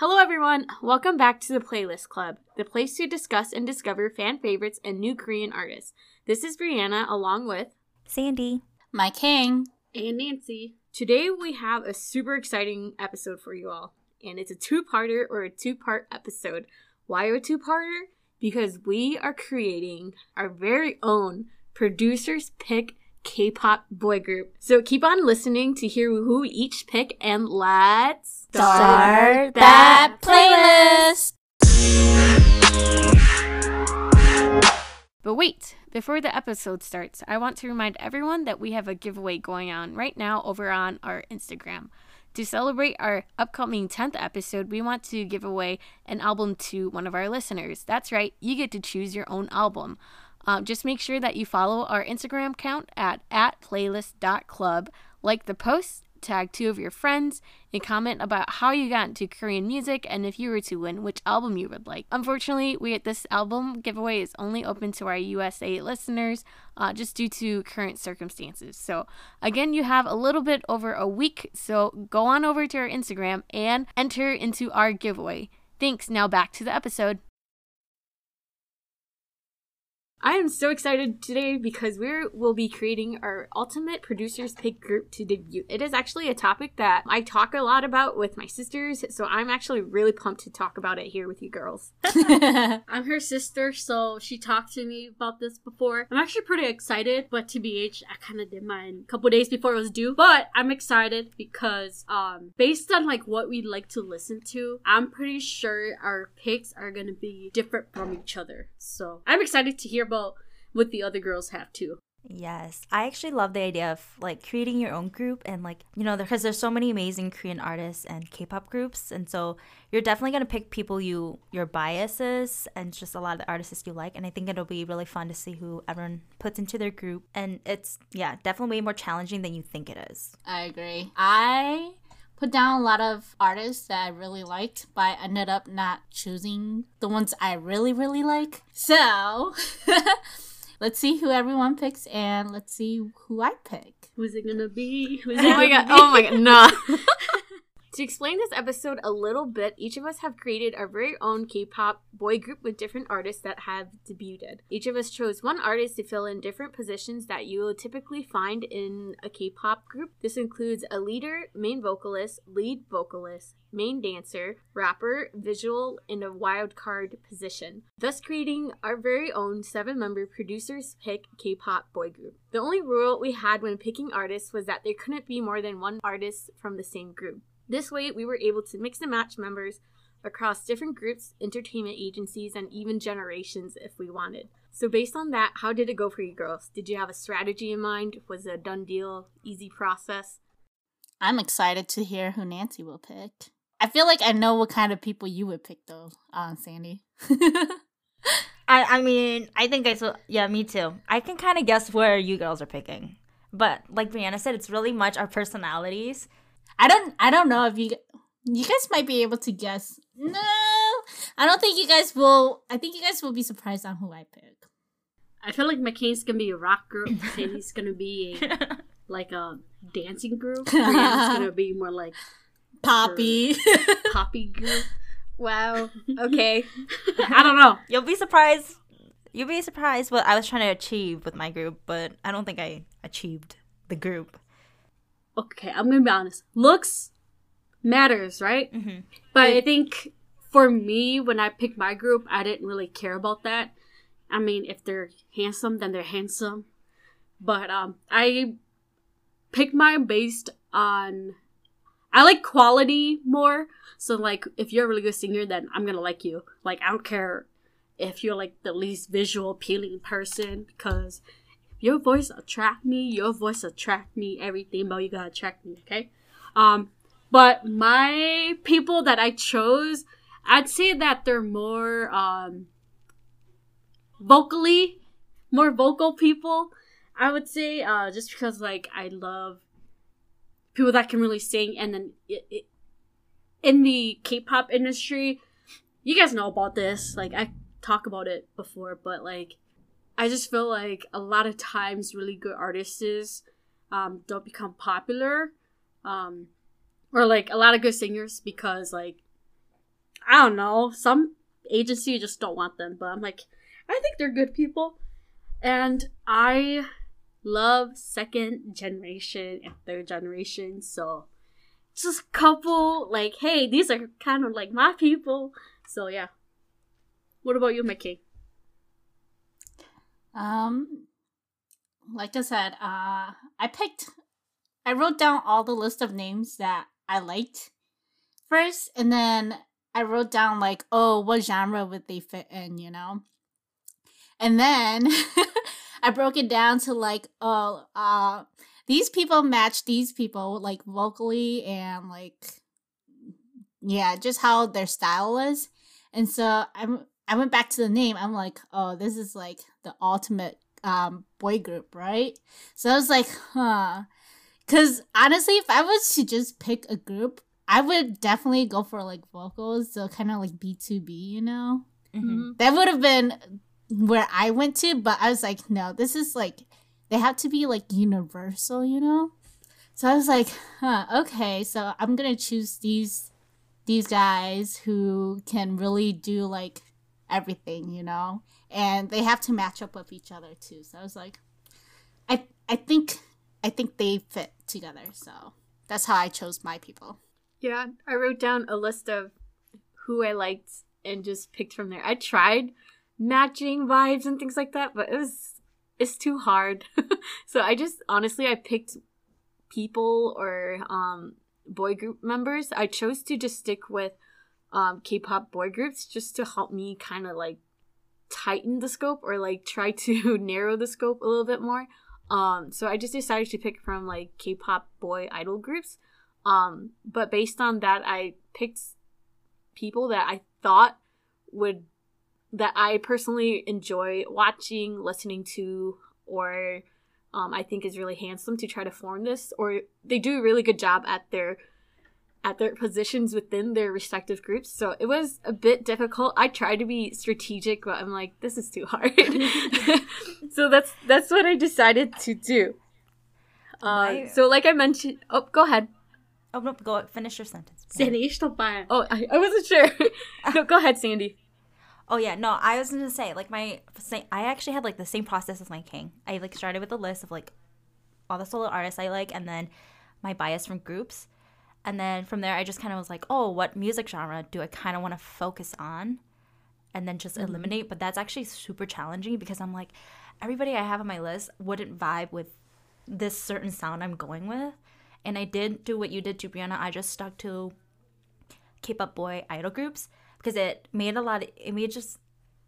Hello, everyone. Welcome back to the Playlist Club, the place to discuss and discover fan favorites and new Korean artists. This is Brianna, along with Sandy. My king. And Nancy. Today, we have a super exciting episode for you all, and it's a two parter or a two part episode. Why a two parter? Because we are creating our very own producers pick K pop boy group. So keep on listening to hear who each pick, and let's Start that playlist. But wait, before the episode starts, I want to remind everyone that we have a giveaway going on right now over on our Instagram. To celebrate our upcoming 10th episode, we want to give away an album to one of our listeners. That's right, you get to choose your own album. Um, just make sure that you follow our Instagram account at, at playlist.club, like the post, tag two of your friends, and comment about how you got into Korean music and if you were to win, which album you would like. Unfortunately, we this album giveaway is only open to our USA listeners, uh, just due to current circumstances. So again, you have a little bit over a week, so go on over to our Instagram and enter into our giveaway. Thanks. Now back to the episode. I am so excited today because we will be creating our ultimate producers pick group to debut. It is actually a topic that I talk a lot about with my sisters, so I'm actually really pumped to talk about it here with you girls. I'm her sister, so she talked to me about this before. I'm actually pretty excited, but TBH, I kind of did mine a couple days before it was due. But I'm excited because, um, based on like what we like to listen to, I'm pretty sure our picks are gonna be different from each other. So I'm excited to hear about what the other girls have too. Yes, I actually love the idea of like creating your own group and like you know because there's so many amazing Korean artists and K-pop groups, and so you're definitely gonna pick people you your biases and just a lot of the artists you like, and I think it'll be really fun to see who everyone puts into their group, and it's yeah definitely way more challenging than you think it is. I agree. I put down a lot of artists that I really liked, but I ended up not choosing the ones I really, really like. So let's see who everyone picks and let's see who I pick. Who's it gonna be? Who's oh it my gonna god! be? Oh my god! Nah. to explain this episode a little bit, each of us have created our very own K-pop boy group with different artists that have debuted. Each of us chose one artist to fill in different positions that you will typically find in a K-pop group. This includes a leader, main vocalist, lead vocalist, main dancer, rapper, visual, and a wild card position, thus creating our very own seven member producers pick K pop boy group. The only rule we had when picking artists was that there couldn't be more than one artist from the same group. This way, we were able to mix and match members across different groups, entertainment agencies, and even generations if we wanted. So, based on that, how did it go for you girls? Did you have a strategy in mind? Was it a done deal, easy process? I'm excited to hear who Nancy will pick. I feel like I know what kind of people you would pick though, uh, Sandy. I I mean I think I so yeah me too. I can kind of guess where you girls are picking, but like Brianna said, it's really much our personalities. I don't I don't know if you you guys might be able to guess. No. I don't think you guys will I think you guys will be surprised on who I pick. I feel like McCain's gonna be a rock group, Sandy's gonna be a, like a dancing group. Brianna's gonna be more like Poppy. poppy group. Wow. Okay. I don't know. You'll be surprised. You'll be surprised what I was trying to achieve with my group, but I don't think I achieved the group. Okay, I'm gonna be honest. Looks matters, right? Mm-hmm. But I think for me, when I picked my group, I didn't really care about that. I mean, if they're handsome, then they're handsome. But um, I picked mine based on I like quality more. So like, if you're a really good singer, then I'm gonna like you. Like, I don't care if you're like the least visual appealing person because your voice attract me. Your voice attract me. Everything about you gotta attract me. Okay. Um, but my people that I chose, I'd say that they're more um vocally, more vocal people. I would say uh just because like I love people that can really sing, and then it, it, in the K-pop industry, you guys know about this. Like I talk about it before, but like I just feel like a lot of times really good artists um, don't become popular, um, or like a lot of good singers because like I don't know. Some agency just don't want them, but I'm like, I think they're good people. And I love second generation and third generation, so just couple like, hey, these are kind of like my people. So yeah. What about you, Mickey? Um, like I said, uh, I picked, I wrote down all the list of names that I liked first, and then I wrote down like, oh, what genre would they fit in, you know? And then I broke it down to like, oh, uh, these people match these people like vocally and like, yeah, just how their style was. And so I'm, I went back to the name. I'm like, oh, this is like the ultimate um boy group, right? So I was like, huh. Cause honestly, if I was to just pick a group, I would definitely go for like vocals, so kind of like BTOB, you know? Mm-hmm. That would have been where I went to, but I was like, no, this is like, they have to be like universal, you know? So I was like, huh, okay, so I'm gonna choose these these guys who can really do like everything, you know? And they have to match up with each other too. So I was like, I I think I think they fit together. So that's how I chose my people. Yeah, I wrote down a list of who I liked and just picked from there. I tried matching vibes and things like that, but it was it's too hard. so I just honestly I picked people or um boy group members. I chose to just stick with um K-pop boy groups just to help me kind of like tighten the scope or like try to narrow the scope a little bit more. Um so I just decided to pick from like K-pop boy idol groups. Um but based on that I picked people that I thought would that I personally enjoy watching, listening to, or um, I think is really handsome to try to form this, or they do a really good job at their at their positions within their respective groups. So it was a bit difficult. I tried to be strategic, but I'm like, this is too hard. so that's that's what I decided to do. Uh, My- so like I mentioned, oh, go ahead. Oh no, go finish your sentence. Sandy, stop by. Oh, I, I wasn't sure. no, go ahead, Sandy. Oh yeah, no, I was gonna say like my sa- I actually had like the same process as my king. I like started with a list of like all the solo artists I like, and then my bias from groups, and then from there I just kind of was like, oh, what music genre do I kind of want to focus on, and then just mm-hmm. eliminate. But that's actually super challenging because I'm like, everybody I have on my list wouldn't vibe with this certain sound I'm going with, and I did do what you did to Brianna. I just stuck to K-pop boy idol groups because it made a lot. Of, it made just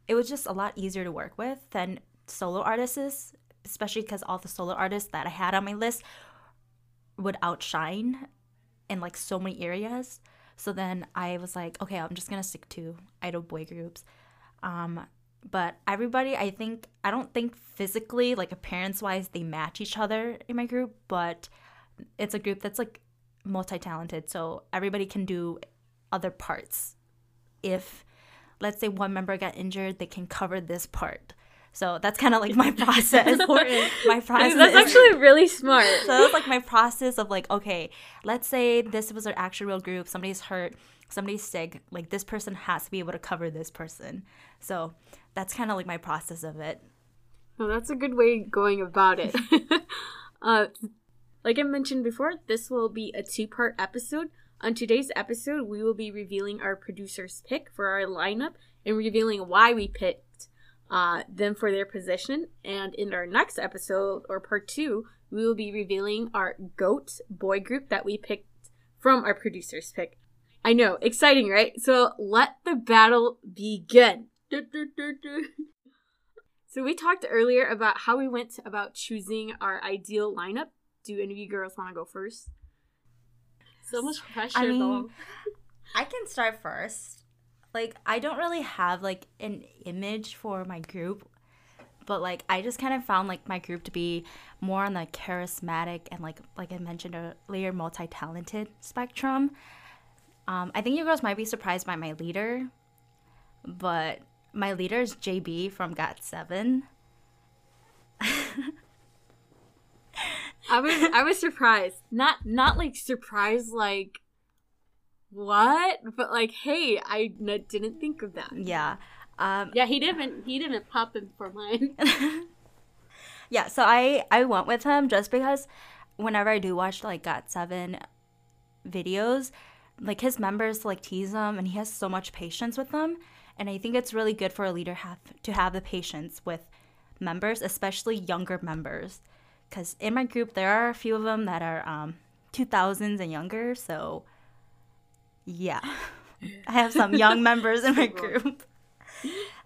it was just a lot easier to work with than solo artists, especially because all the solo artists that I had on my list would outshine in like so many areas. So then I was like, okay, I'm just gonna stick to idol boy groups. Um, but everybody, I think, I don't think physically, like appearance wise, they match each other in my group, but it's a group that's like multi talented. So everybody can do other parts. If, let's say, one member got injured, they can cover this part. So that's kind of like my process. my process. That's actually really smart. so that's like my process of like, okay, let's say this was our actual real group. Somebody's hurt, somebody's sick. Like this person has to be able to cover this person. So that's kind of like my process of it. Well, that's a good way going about it. uh, like I mentioned before, this will be a two part episode. On today's episode, we will be revealing our producer's pick for our lineup and revealing why we picked uh, them for their position. And in our next episode, or part two, we will be revealing our GOAT boy group that we picked from our producer's pick. I know, exciting, right? So let the battle begin. So we talked earlier about how we went about choosing our ideal lineup. Do any of you girls want to go first? So much pressure, I mean, though. I can start first. Like I don't really have like an image for my group, but like I just kind of found like my group to be more on the charismatic and like like I mentioned earlier, multi-talented spectrum. Um, I think you girls might be surprised by my leader, but my leader is JB from GOT7. I was I was surprised. Not not like surprised like what? But like, hey, I n- didn't think of that. Yeah. Um, Yeah, he didn't. He didn't pop in for mine. yeah, so I I went with him just because whenever I do watch like GOT7 videos, like his members like tease him, and he has so much patience with them, and I think it's really good for a leader have to have the patience with members, especially younger members, because in my group there are a few of them that are um 2000s and younger, so yeah, I have some young members in my group.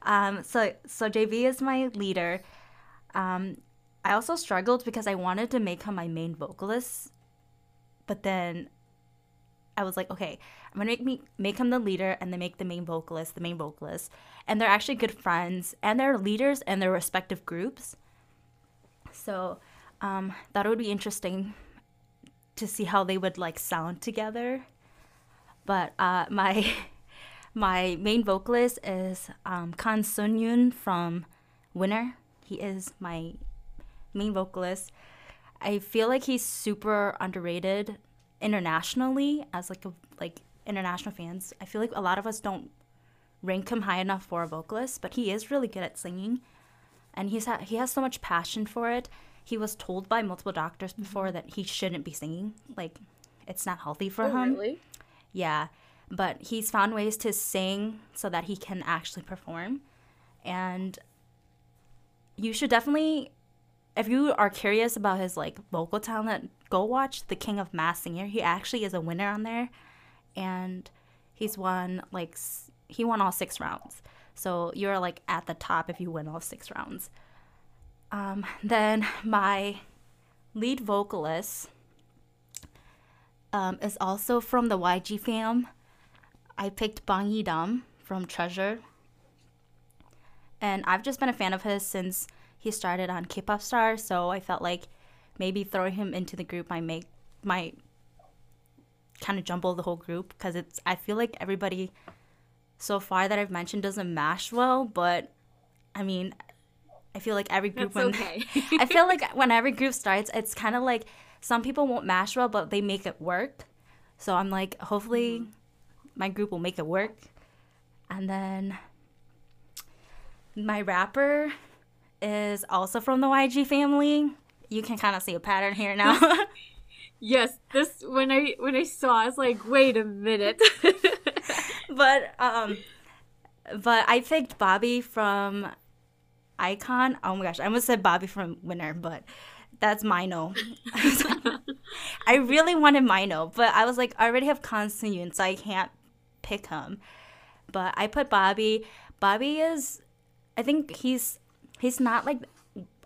Um, so so JB is my leader. Um, I also struggled because I wanted to make him my main vocalist, but then I was like, okay, I'm gonna make me make him the leader and then make the main vocalist the main vocalist, and they're actually good friends and they're leaders in their respective groups. So, um, thought it would be interesting to see how they would like sound together. But uh, my my main vocalist is um, Kang Seung-yoon from Winner. He is my main vocalist. I feel like he's super underrated internationally as like a like international fans. I feel like a lot of us don't rank him high enough for a vocalist, but he is really good at singing, and he's ha- he has so much passion for it. He was told by multiple doctors before that he shouldn't be singing. Like, it's not healthy for Oh, him. really? Yeah, but he's found ways to sing so that he can actually perform. And you should definitely if you are curious about his like vocal talent, go watch The King of Mask Singer. He actually is a winner on there and he's won like he won all 6 rounds. So you're like at the top if you win all 6 rounds. Um, then my lead vocalist um, is also from the YG fam. I picked Bang Ye-dam from Treasure. And I've just been a fan of his since he started on K-pop Star, so I felt like maybe throwing him into the group might make might kind of jumble the whole group because it's I feel like everybody so far that I've mentioned doesn't mash well, but I mean I feel like every group That's when okay. I feel like when every group starts, it's kind of like some people won't mash well, but they make it work. So I'm like, hopefully, my group will make it work. And then my rapper is also from the YG family. You can kind of see a pattern here now. yes, this when I when I saw, I was like, wait a minute. but um, but I picked Bobby from iKON. Oh my gosh, I almost said Bobby from Winner, but that's Mino. I really wanted Mino, but I was like, I already have Constant, so I can't pick him. But I put Bobby. Bobby is, I think he's he's not like,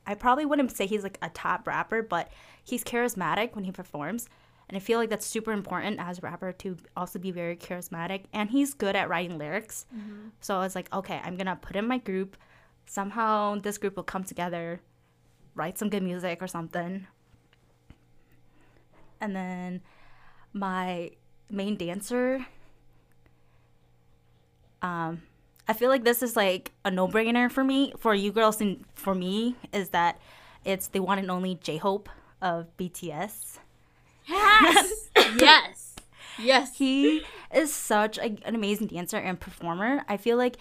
I probably wouldn't say he's like a top rapper, but he's charismatic when he performs. And I feel like that's super important as a rapper to also be very charismatic. And he's good at writing lyrics. Mm-hmm. So I was like, okay, I'm going to put in my group. Somehow this group will come together, write some good music or something. And then my main dancer, um, I feel like this is like a no brainer for me, for you girls, and for me, is that it's the one and only J Hope of BTS. yes, yes, yes. he is such a, an amazing dancer and performer. I feel like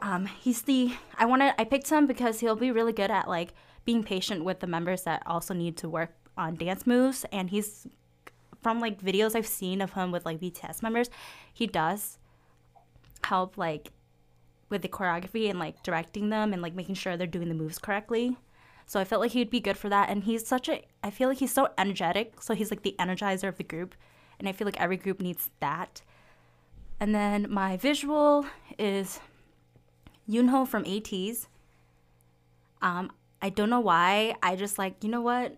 um, he's the I wanted I picked him because he'll be really good at like being patient with the members that also need to work on dance moves and he's from like videos I've seen of him with like BTS members, he does help like with the choreography and like directing them and like making sure they're doing the moves correctly. So I felt like he'd be good for that. And he's such a, I feel like he's so energetic. So he's like the energizer of the group. And I feel like every group needs that. And then my visual is Yunho from ATEEZ. Um, I don't know why. I just like, you know what?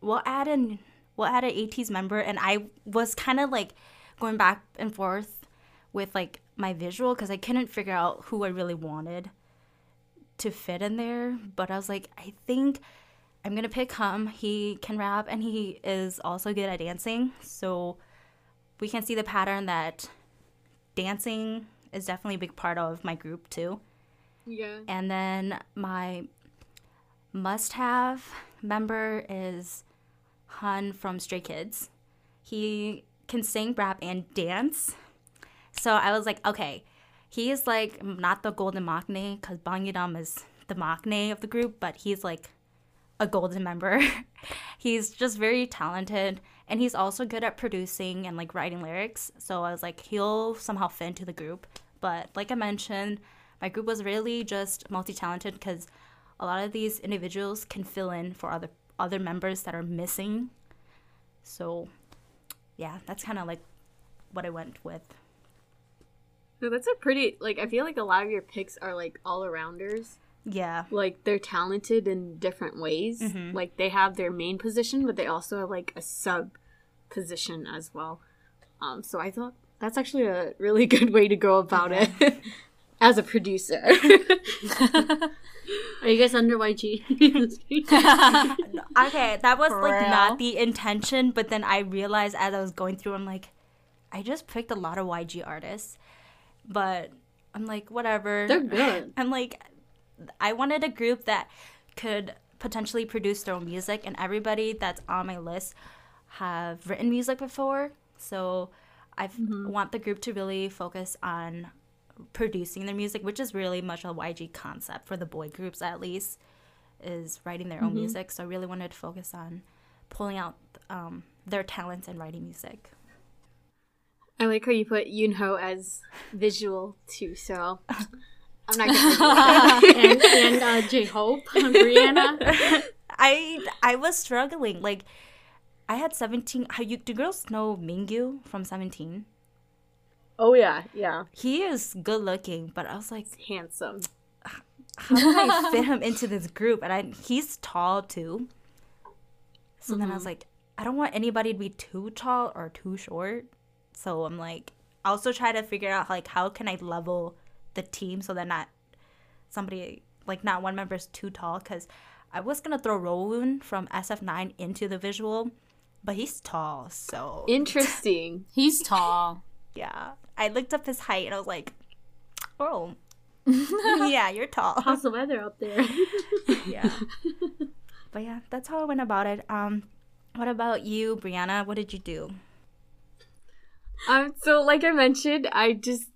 We'll add in, we'll add an ATEEZ member. And I was kind of like going back and forth with like my visual because I couldn't figure out who I really wanted to fit in there. But I was like, I think I'm gonna pick him. He can rap and he is also good at dancing. So we can see the pattern that dancing is definitely a big part of my group too. Yeah. And then my must have member is Han from Stray Kids. He can sing, rap, and dance. So I was like, okay, he is like not the golden maknae because Bang Yedam is the maknae of the group, but he's like a golden member. he's just very talented and he's also good at producing and like writing lyrics. So I was like, he'll somehow fit into the group. But like I mentioned, my group was really just multi-talented because a lot of these individuals can fill in for other other members that are missing. So yeah, that's kind of like what I went with. No, that's a pretty like I feel like a lot of your picks are like all arounders. Yeah. Like they're talented in different ways. Mhm. Like they have their main position, but they also have like a sub position as well. Um, so I thought that's actually a really good way to go about it as a producer. Are you guys under YG? Okay, that was For like real? not the intention, but then I realized as I was going through, I'm like, I just picked a lot of YG artists, but I'm like, whatever. They're good. I'm like, I wanted a group that could potentially produce their own music, and everybody that's on my list have written music before, so I mm-hmm. want the group to really focus on producing their music, which is really much a YG concept for the boy groups at least, is writing their own music. So I really wanted to focus on pulling out um, their talents and writing music. I like how you put Yunho as visual too. So I'm not gonna. and and uh, J Hope, Brianna. I I was struggling. Like I had seventeen. How you do girls know Mingyu from Seventeen? Oh yeah, yeah, He is good looking, but I was like, handsome. how do I fit him into this group? And I he's tall too. So then I was mm-hmm. like, I don't want anybody to be too tall or too short. So I'm like, also try to figure out like how can I level the team so that not somebody like not one member is too tall because I was gonna throw Rowoon from SF9 into the visual, but he's tall, so Interesting. He's tall. yeah. I looked up his height and I was like, oh, yeah, you're tall. How's the weather up there? yeah. but yeah, that's how I went about it. Um, what about you, Brianna? What did you do? Um, so like I mentioned, I just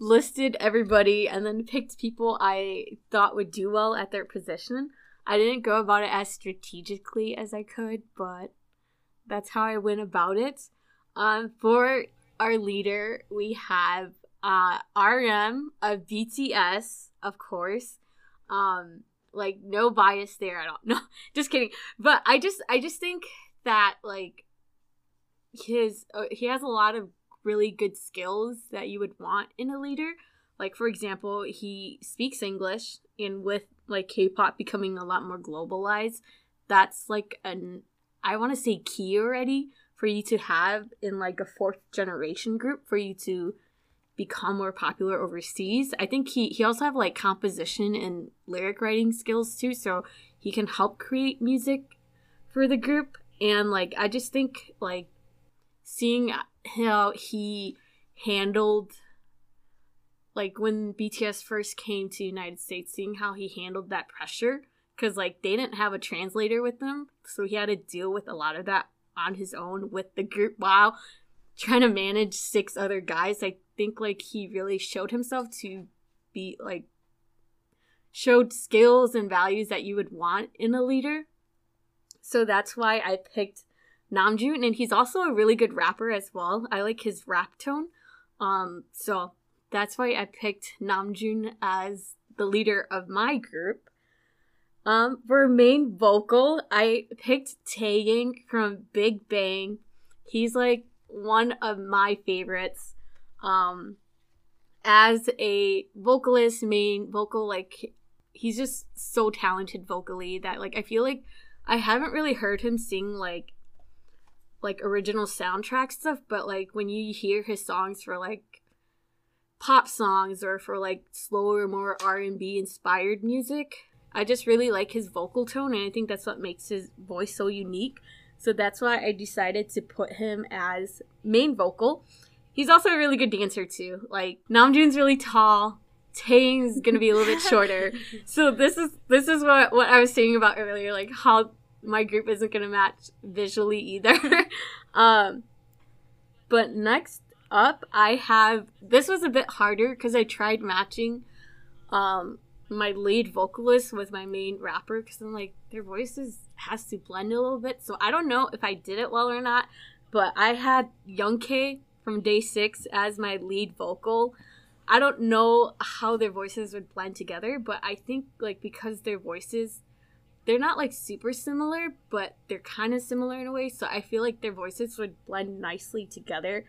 listed everybody and then picked people I thought would do well at their position. I didn't go about it as strategically as I could, but that's how I went about it. Um, for our leader, we have uh, RM of BTS, of course. Um, like no bias there at all. No, just kidding. But I just, I just think that like his uh, he has a lot of really good skills that you would want in a leader. Like for example, he speaks English, and with like K-pop becoming a lot more globalized, that's like an I want to say key already for you to have in like a fourth generation group for you to become more popular overseas. I think he he also have like composition and lyric writing skills too, so he can help create music for the group. And like I just think like seeing how he handled like when BTS first came to United States, seeing how he handled that pressure because like they didn't have a translator with them, so he had to deal with a lot of that on his own with the group while trying to manage six other guys. I think like he really showed himself to be like showed skills and values that you would want in a leader. So that's why I picked Namjoon, and he's also a really good rapper as well. I like his rap tone. Um, so that's why I picked Namjoon as the leader of my group. Um, for main vocal, I picked Taeyang from Big Bang. He's like one of my favorites. Um, as a vocalist, main vocal, like he's just so talented vocally that like I feel like I haven't really heard him sing like like original soundtrack stuff, but like when you hear his songs for like pop songs or for like slower, more R and B inspired music, I just really like his vocal tone, and I think that's what makes his voice so unique. So that's why I decided to put him as main vocal. He's also a really good dancer too. Like Namjoon's really tall. Taeyang's gonna be a little bit shorter. So this is this is what what I was saying about earlier, like how my group isn't gonna match visually either. um But next up, I have this was a bit harder because I tried matching um my lead vocalist with my main rapper because I'm like their voices has to blend a little bit. So I don't know if I did it well or not. But I had Young K from DAY6 as my lead vocal. I don't know how their voices would blend together, but I think like because their voices they're not like super similar, but they're kind of similar in a way. So I feel like their voices would blend nicely together.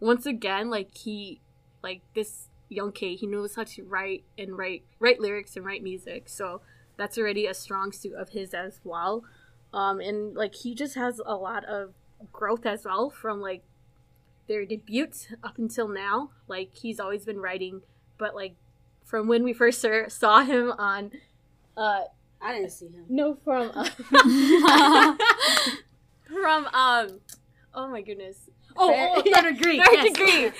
Once again, like he, like this young K, he knows how to write and write write lyrics and write music. So that's already a strong suit of his as well. Um, and like he just has a lot of growth as well from like their debuts up until now. Like he's always been writing, but like from when we first saw him on uh I didn't see him. no, from uh, from um. Oh my goodness. Oh, Third- oh, third degree. Third yes. degree.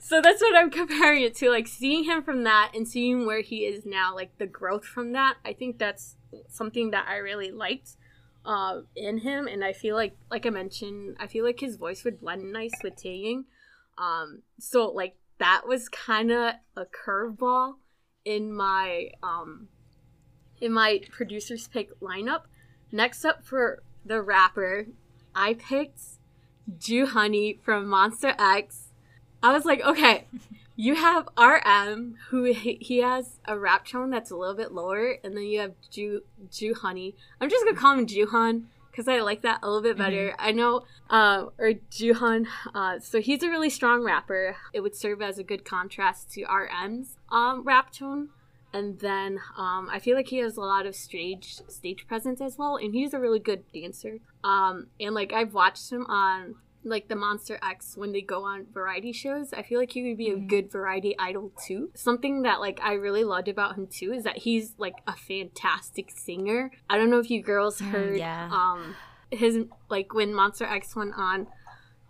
So that's what I'm comparing it to. Like seeing him from that and seeing where he is now, like the growth from that. I think that's something that I really liked uh, in him, and I feel like, like I mentioned, I feel like his voice would blend nice with Taeyang. Um, so like that was kind of a curveball in my um in my producer's pick lineup. Next up for the rapper, I picked Joohoney from Monsta X. I was like, okay, you have RM, who he, has a rap tone that's a little bit lower, and then you have Jew Jew Honey. I'm just gonna call him Jooheon because I like that a little bit better. I know, uh, or Jooheon. Uh, so he's a really strong rapper. It would serve as a good contrast to RM's um, rap tone. And then um, I feel like he has a lot of stage stage presence as well, and he's a really good dancer. Um, and like I've watched him on like the Monsta X when they go on variety shows. I feel like he would be a good variety idol too. Something that like I really loved about him too is that he's like a fantastic singer. I don't know if you girls heard yeah. um his like when Monsta X went on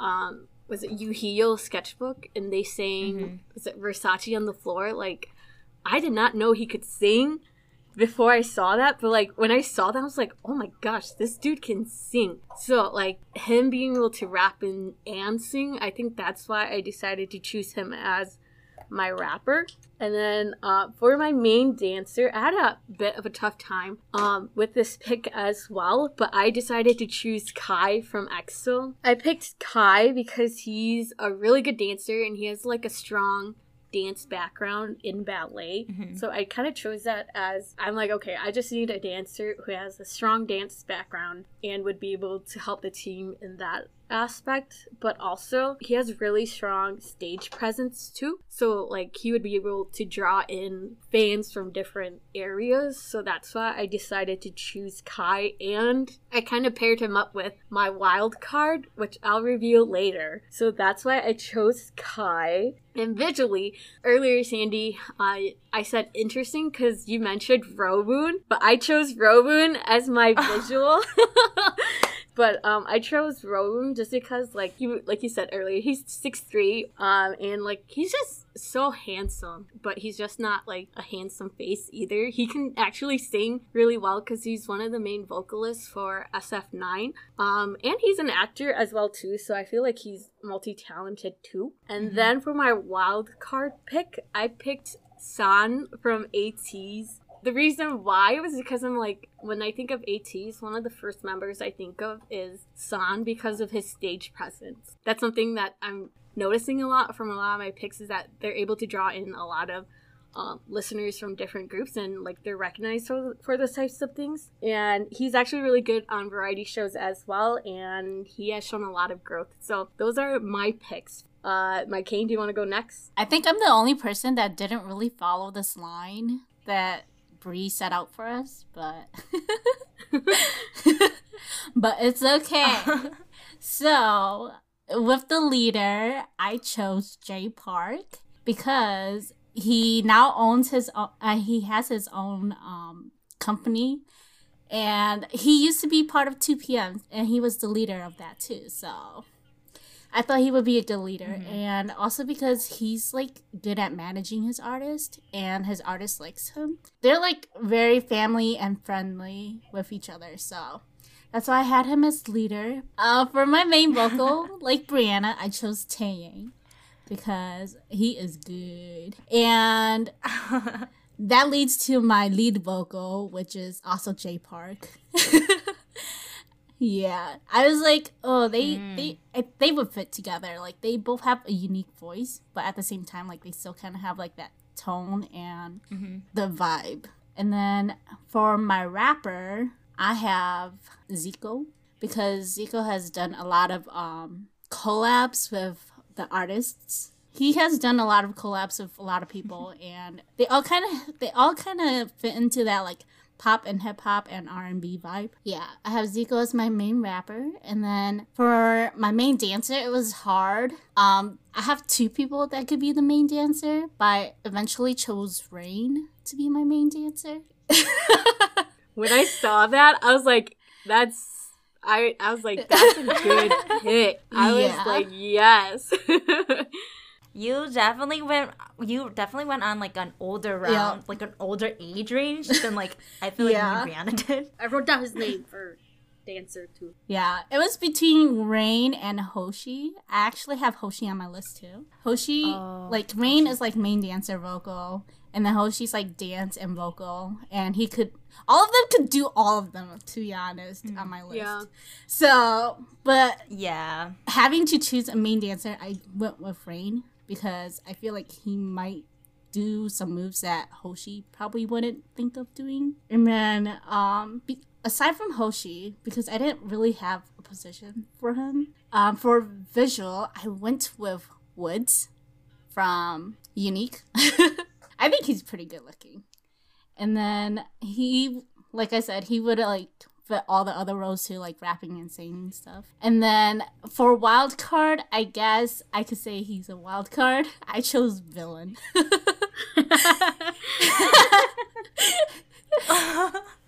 um was it Yu Hee-yeol sketchbook and they sang was it Versace on the floor like I did not know he could sing before I saw that, but like when I saw that, I was like, oh my gosh, this dude can sing. So like him being able to rap and, and sing, I think that's why I decided to choose him as my rapper. And then uh, for my main dancer, I had a bit of a tough time um, with this pick as well, but I decided to choose Kai from EXO. I picked Kai because he's a really good dancer and he has like a strong dance background in ballet. Mm-hmm. So I kind of chose that as I'm like, okay, I just need a dancer who has a strong dance background and would be able to help the team in that aspect. But also, he has really strong stage presence too. So, like, he would be able to draw in fans from different areas. So that's why I decided to choose Kai. And I kind of paired him up with my wild card, which I'll reveal later. So that's why I chose Kai. And visually, earlier, Sandy, I I said interesting because you mentioned Rowoon, but I chose Rowoon as my visual. but um, I chose Rowoon just because, like you like you said earlier, he's six three, um, and like he's just so handsome. But he's just not like a handsome face either. He can actually sing really well because he's one of the main vocalists for SF9, um, and he's an actor as well too. So I feel like he's multi-talented too. And then for my wild card pick, I picked San from ATEEZ. The reason why was because I'm like, when I think of ATEEZ, one of the first members I think of is San because of his stage presence. That's something that I'm noticing a lot from a lot of my picks is that they're able to draw in a lot of um, listeners from different groups and like they're recognized for, for those types of things. And he's actually really good on variety shows as well, and he has shown a lot of growth. So those are my picks. Uh, my Kane, do you want to go next? I think I'm the only person that didn't really follow this line that Bree set out for us, but but it's okay. so with the leader, I chose Jay Park because he now owns his own. Uh, he has his own um, company, and he used to be part of 2PM and he was the leader of that too. So I thought he would be a good leader, and also because he's like good at managing his artist, and his artist likes him. They're like very family and friendly with each other, so That's why I had him as leader. Uh, for my main vocal, like Brianna, I chose Taeyang because he is good. And that leads to my lead vocal, which is also Jay Park. yeah, I was like, oh, they they they would fit together. Like they both have a unique voice, but at the same time, like they still kind of have like that tone and the vibe. And then for my rapper, I have Zico because Zico has done a lot of um collabs with the artists. He has done a lot of collabs with a lot of people, and they all kind of they all kind of fit into that like pop and hip hop and R and B vibe. Yeah, I have Zico as my main rapper, and then for my main dancer, it was hard. Um, I have two people that could be the main dancer, but I eventually chose Rain to be my main dancer. When I saw that, I was like, "That's." I I was like, "That's a good hit." I was like, "Yes." You definitely went. You definitely went on like an older Yeah. round, like an older age range than like I feel like Yeah. me and Brianna did. I wrote down his name for dancer too. Yeah, it was between Rain and Hoshi. I actually have Hoshi on my list too. Hoshi, Oh, like Rain is like main dancer vocal, and then Hoshi's like dance and vocal, and he could all of them could do all of them. To be honest, on hmm. my list. Yeah. So, but Yeah. having to choose a main dancer, I went with Rain because I feel like he might do some moves that Hoshi probably wouldn't think of doing. And then, um, be- aside from Hoshi, because I didn't really have a position for him, um, for visual, I went with Woodz from UNIQ. I think he's pretty good looking. And then he, like I said, he would like fit all the other roles too, like rapping and singing and stuff. And then for wild card, I guess I could say he's a wild card. I chose villain.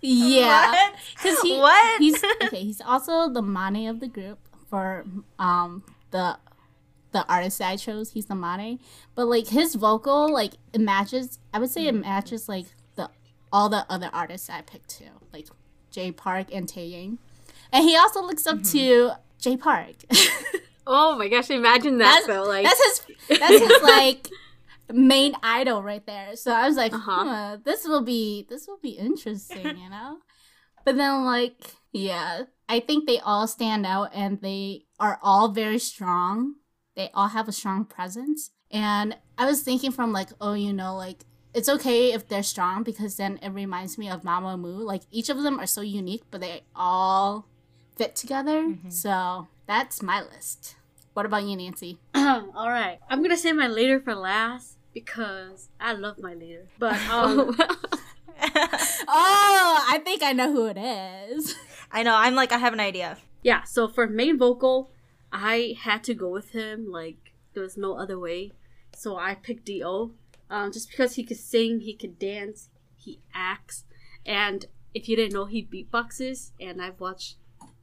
yeah, because he What? he's okay. He's also the maknae of the group for um the the artist that I chose. He's the maknae, but like his vocal, like it matches. I would say it matches like the all the other artists I picked too, like Jay Park and Taeyang, and he also looks up to Jay Park. oh my gosh! Imagine that That's- though. Like, that's his that's his like main idol right there. So I was like, Uh-huh. huh, this will be this will be interesting, you know. but then like, yeah, I think they all stand out and they are all very strong. They all have a strong presence. And I was thinking from like, oh, you know, like it's okay if they're strong because then it reminds me of Mamamoo. Like each of them are so unique, but they all fit together. So that's my list. What about you, Nancy? All right, I'm gonna say my leader for last because I love my leader. But um, Oh, I think I know who it is. I know. I'm like I have an idea. yeah. So for main vocal, I had to go with him. Like there was no other way. So I picked Do. Um, just because he could sing, he could dance, he acts, and if you didn't know, he beatboxes. And I've watched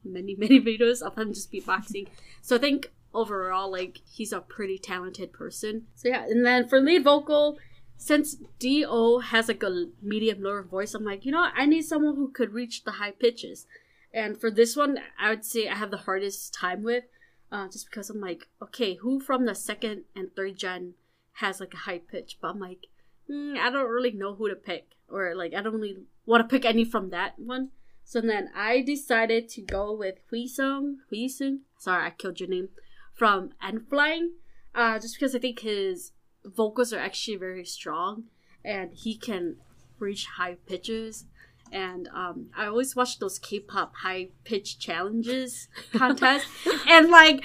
many many videos of him just beatboxing. so I think overall, like he's a pretty talented person. So yeah, and then for lead vocal, since D.O. has like a medium lower voice, I'm like, you know? I need someone who could reach the high pitches. And for this one, I would say I have the hardest time with, uh, just because I'm like, okay, who from the second and third gen has like a high pitch? But I'm like, mm, I don't really know who to pick, or like I don't really want to pick any from that one. So then I decided to go with Hweseung, Hui Sung. Sorry, I killed your name. From N Flying, uh, just because I think his vocals are actually very strong, and he can reach high pitches. And um, I always watch those K-pop high pitch challenges contests, and like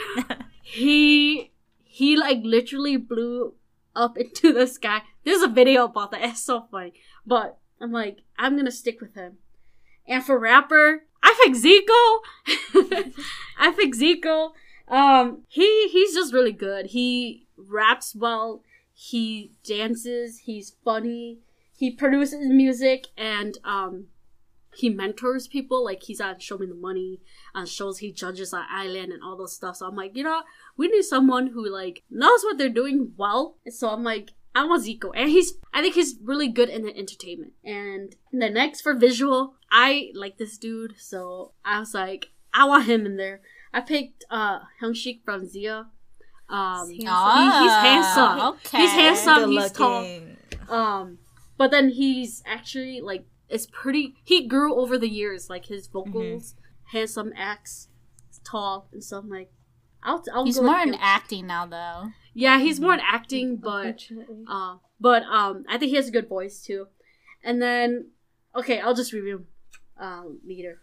he he like literally blew up into the sky. There's a video about that. It's so funny. But I'm like, I'm gonna stick with him. And for rapper, I think Zico. I think Zico. Um, he he's just really good. He raps well. He dances. He's funny. He produces music and um, he mentors people. Like he's on Show Me the Money, on shows he judges on I-LAND and all those stuff. So I'm like, you know, we need someone who like knows what they're doing well. So I'm like, I want Zico, and he's I think he's really good in the entertainment. And the next for visual, I like this dude, so I was like, I want him in there. I picked uh Hyungshik from ZE:A. Um, He's he- he's handsome. Okay. He's handsome. Good He's tall. Um, but then he's actually like it's pretty. He grew over the years, like his vocals, handsome acts, tall and stuff. Like I'll, I'll He's go more in acting now, though. Yeah, he's more in acting, but uh, but um, I think he has a good voice too. And then, okay, I'll just review um leader.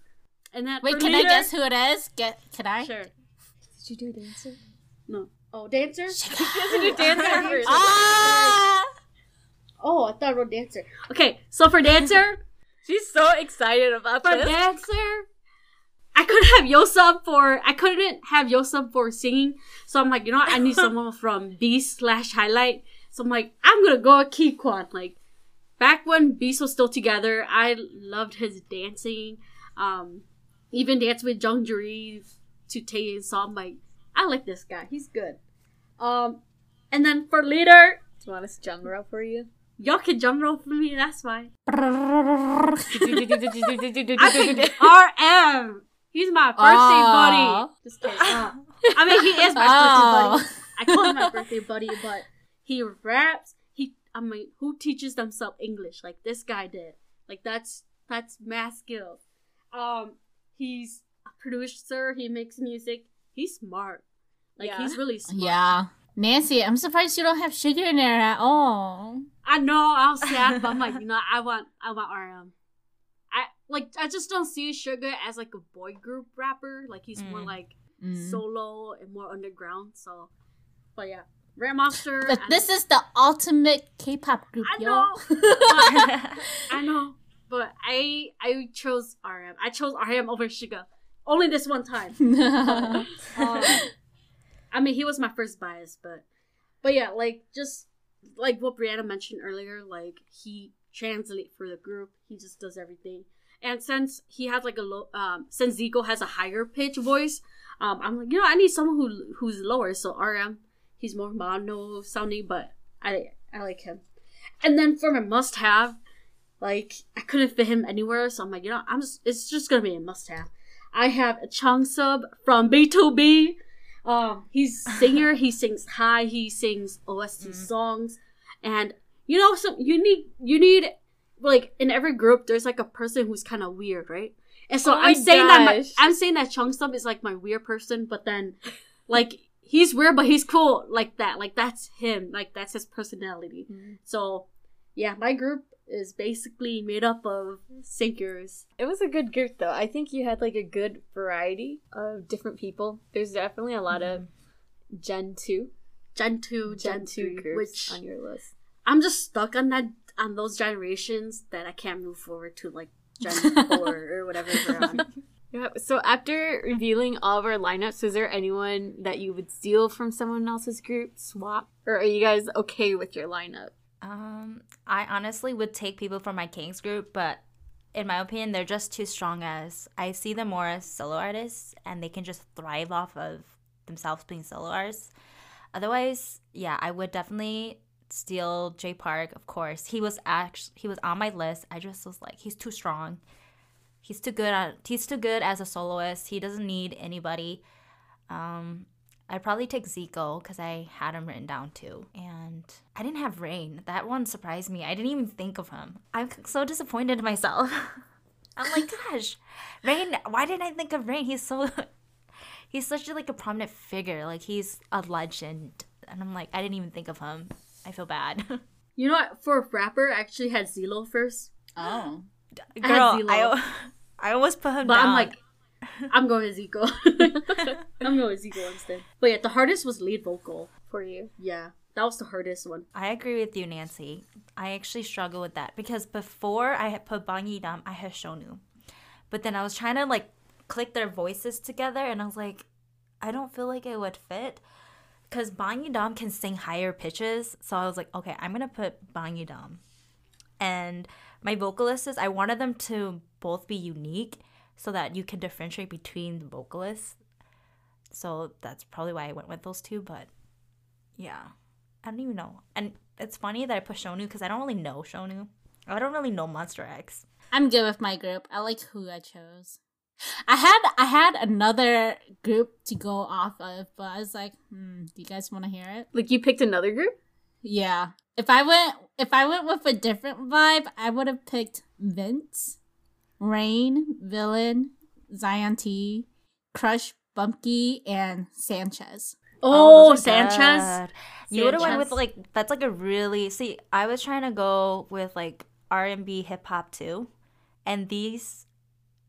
And then Wait, for can I guess who it is? Get can I? Sure. Did you do a dancer? No. Oh, dancer. you dancer first. Ah! Oh, I thought I wrote dancer. Okay, so for dancer. She's so excited about For this. dancer, I couldn't have Yoseob for I couldn't have Yoseob for singing. So I'm like, you know what? I need someone from Beast slash Highlight. So I'm like, I'm gonna go with Kwan. Like back when Beast was still together, I loved his dancing. Um, even dance with Jung Juri to Tae So I'm like, I like this guy. He's good. Um, and then for leader, Do you want us to Jungro for you? Y'all can jump rope for me. That's picked RM. He's my birthday Aw. buddy. Just kidding. Uh, I mean, he is my Oh. birthday buddy. I call him my birthday buddy, but he raps. He, I mean, who teaches themselves English like this guy did? Like that's that's math skill. Um, he's a producer. He makes music. He's smart. Like Yeah. he's really smart. Yeah. Nancy, I'm surprised you don't have Suga in there at all. I know I was sad, but I'm like, you know, I want I want RM. I like I just don't see Suga as like a boy group rapper. Like he's more Mm. like Mm. solo and more underground. So, but yeah, Rap Monster. But this is the ultimate K-pop group, I know, I know, but I I chose RM. I chose RM over Suga. Only this one time. Um, I mean, he was my first bias, but but yeah, like just like what Brianna mentioned earlier, like he translate for the group. He just does everything. And since he has like a low, um, since Zico has a higher pitch voice, um, I'm like, you know, I need someone who who's lower. So RM, he's more mono sounding, but I I like him. And then for my must have, like I couldn't fit him anywhere, so I'm like, you know, I'm just it's just gonna be a must have. I have a Changsub from BTOB. Um, he's singer. he sings high. He sings OST songs, and you know, some you need you need like in every group. There's like a person who's kind of weird, right? And so Oh my I'm saying that my. I'm saying that Changsub is like my weird person, but then like he's weird, but he's cool like that. Like that's him. Like that's his personality. Mm. So yeah, my group is basically made up of singers. It was a good group though. I think you had like a good variety of different people. There's definitely a lot of Gen two, Gen two, Gen, Gen, two three, groups which on your list. I'm just stuck on that on those generations that I can't move forward to like Gen four or whatever we're on. Yeah. So after revealing all of our lineups, is there anyone that you would steal from someone else's group, swap, or are you guys okay with your lineup? Um, I honestly would take people from my Kings group, but in my opinion, they're just too strong as I see them more as solo artists and they can just thrive off of themselves being solo artists. Otherwise, yeah, I would definitely steal Jay Park, of course. He was actually he was on my list. I just was like, he's too strong. He's too good at he's too good as a soloist. He doesn't need anybody. Um, I'd probably take Zico because I had him written down too. And I didn't have Rain. That one surprised me. I didn't even think of him. I'm so disappointed in myself. I'm like, gosh, Rain, why didn't I think of Rain? He's so, he's such a, like a prominent figure. Like he's a legend. And I'm like, I didn't even think of him. I feel bad. You know what? For a rapper, I actually had Zelo first, Oh. I had Girl, Zelo. I, I almost put him but down. I'm like, I'm going with Zico. I'm going with Zico instead. But yeah, the hardest was lead vocal. For you, Yeah, that was the hardest one. I agree with you, Nancy. I actually struggle with that because before I had put Bang Ye-dam, I had Shonu. But then I was trying to like click their voices together and I was like, I don't feel like it would fit. Because Bang Ye-dam can sing higher pitches. So I was like, okay, I'm going to put Bang Ye-dam. And my vocalists, I wanted them to both be unique so that you can differentiate between the vocalists. So that's probably why I went with those two. But yeah, I don't even know. And it's funny that I put Shonu because I don't really know Shonu. I don't really know Monsta X. I'm good with my group. I like who I chose. I had I had another group to go off of, but I was like, hmm, do you guys want to hear it? Like you picked another group? Yeah. If I went if I went with a different vibe, I would have picked Vince, Rain, Villain, Zion T, Crush, Bumkey, and Sanchez. Oh, oh, those are Sanchez. You would have went with like that's like a really see. I was trying to go with like R and B, hip hop too, and these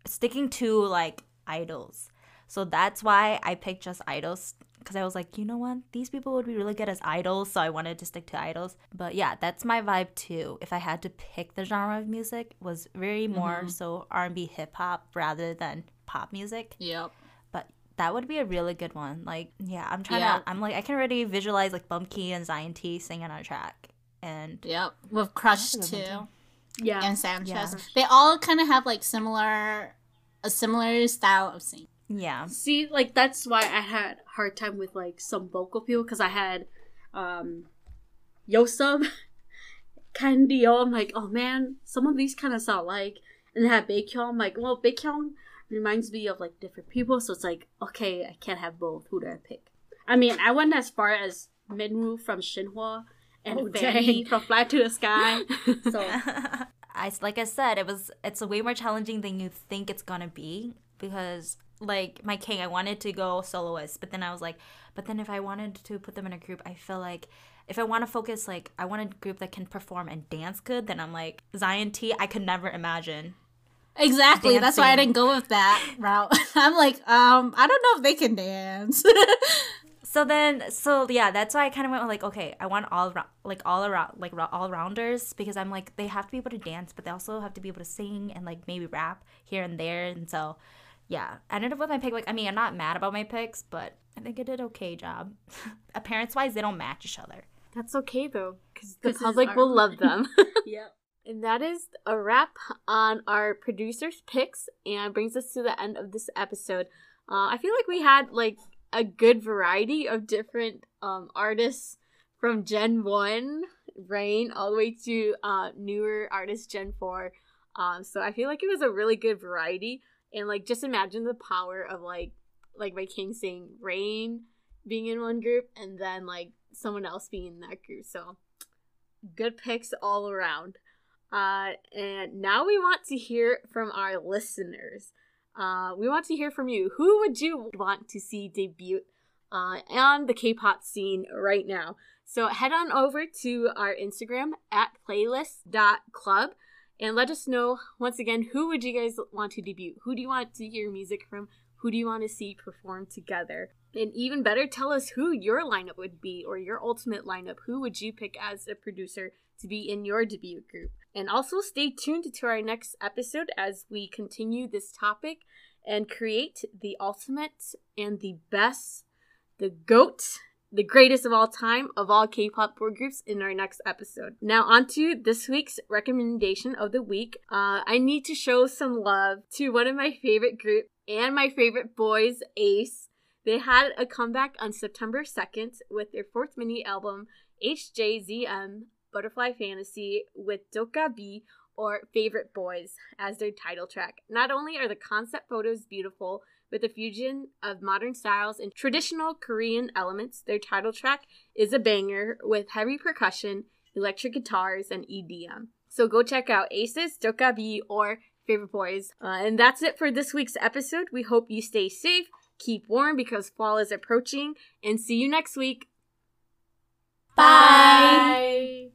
sticking to like idols. So that's why I picked just idols because I was like, you know what, these people would be really good as idols. So I wanted to stick to idols. But yeah, that's my vibe too. If I had to pick the genre of music, was very more mm-hmm. so R and B, hip hop rather than pop music Yep. but that would be a really good one. Like, yeah, I'm trying Yeah. to. I'm like, I can already visualize like Bumkey and Zion T singing on a track, and Yep. With Crush That's a good one, too. Yeah. And Sanchez. Yeah. They all kind of have like similar a similar style of singing. Yeah, See, like that's why I had a hard time with like some vocal people because I had um Yoseob, Candio. I'm like, oh man, some of these kind of sound like, and then I had Baekhyun. I'm like, well, Baekhyun reminds me of like different people, so it's like, okay, I can't have both. Who do I pick? I mean, I went as far as Minwoo from Shinhwa and Oh, Hwanhee from Fly to the Sky. So I like I said, it was it's way more challenging than you think it's gonna be because like my king, I wanted to go soloist, but then I was like, but then if I wanted to put them in a group, I feel like if I want to focus like I want a group that can perform and dance good, then I'm like Zion T. I could never imagine. Exactly. That's why I didn't go with that route. I'm like, um, I don't know if they can dance. So then, so yeah, that's why I kind of went with like, okay, I want all like all around, like all rounders because I'm like they have to be able to dance, but they also have to be able to sing and like maybe rap here and there, and so yeah, I ended up with my pick. Like, I mean, I'm not mad about my picks, but I think I did okay job. Appearance wise, they don't match each other. That's okay though, because the This public will love them. yeah. And that is a wrap on our producers' picks and brings us to the end of this episode. Uh, I feel like we had like a good variety of different um, artists from Gen 1, Rain, all the way to uh, newer artists, Gen 4. Um, so I feel like it was a really good variety. And like just imagine the power of like like my king saying Rain being in one group and then like someone else being in that group. So good picks all around. Uh, and now we want to hear from our listeners. Uh, we want to hear from you. Who would you want to see debut uh, on the K-pop scene right now? So head on over to our Instagram at playlist.club and let us know once again who would you guys want to debut? Who do you want to hear music from? Who do you want to see perform together? And even better, tell us who your lineup would be or your ultimate lineup. Who would you pick as a producer to be in your debut group? And also stay tuned to our next episode as we continue this topic and create the ultimate and the best, the GOAT, the greatest of all time of all K pop boy groups in our next episode. Now, on to this week's recommendation of the week. Uh, I need to show some love to one of my favorite group and my favorite boys, A.C.E. They had a comeback on September 2nd with their fourth mini album, HJZM Butterfly Phantasy, with Dokkaebi or Favorite Boys as their title track. Not only are the concept photos beautiful, with a fusion of modern styles and traditional Korean elements, their title track is a banger with heavy percussion, electric guitars, and EDM. So go check out A.C.E's, Doka B, or Favorite Boys. Uh, and that's it for this week's episode. We hope you stay safe, keep warm because fall is approaching, and see you next week. Bye. Bye.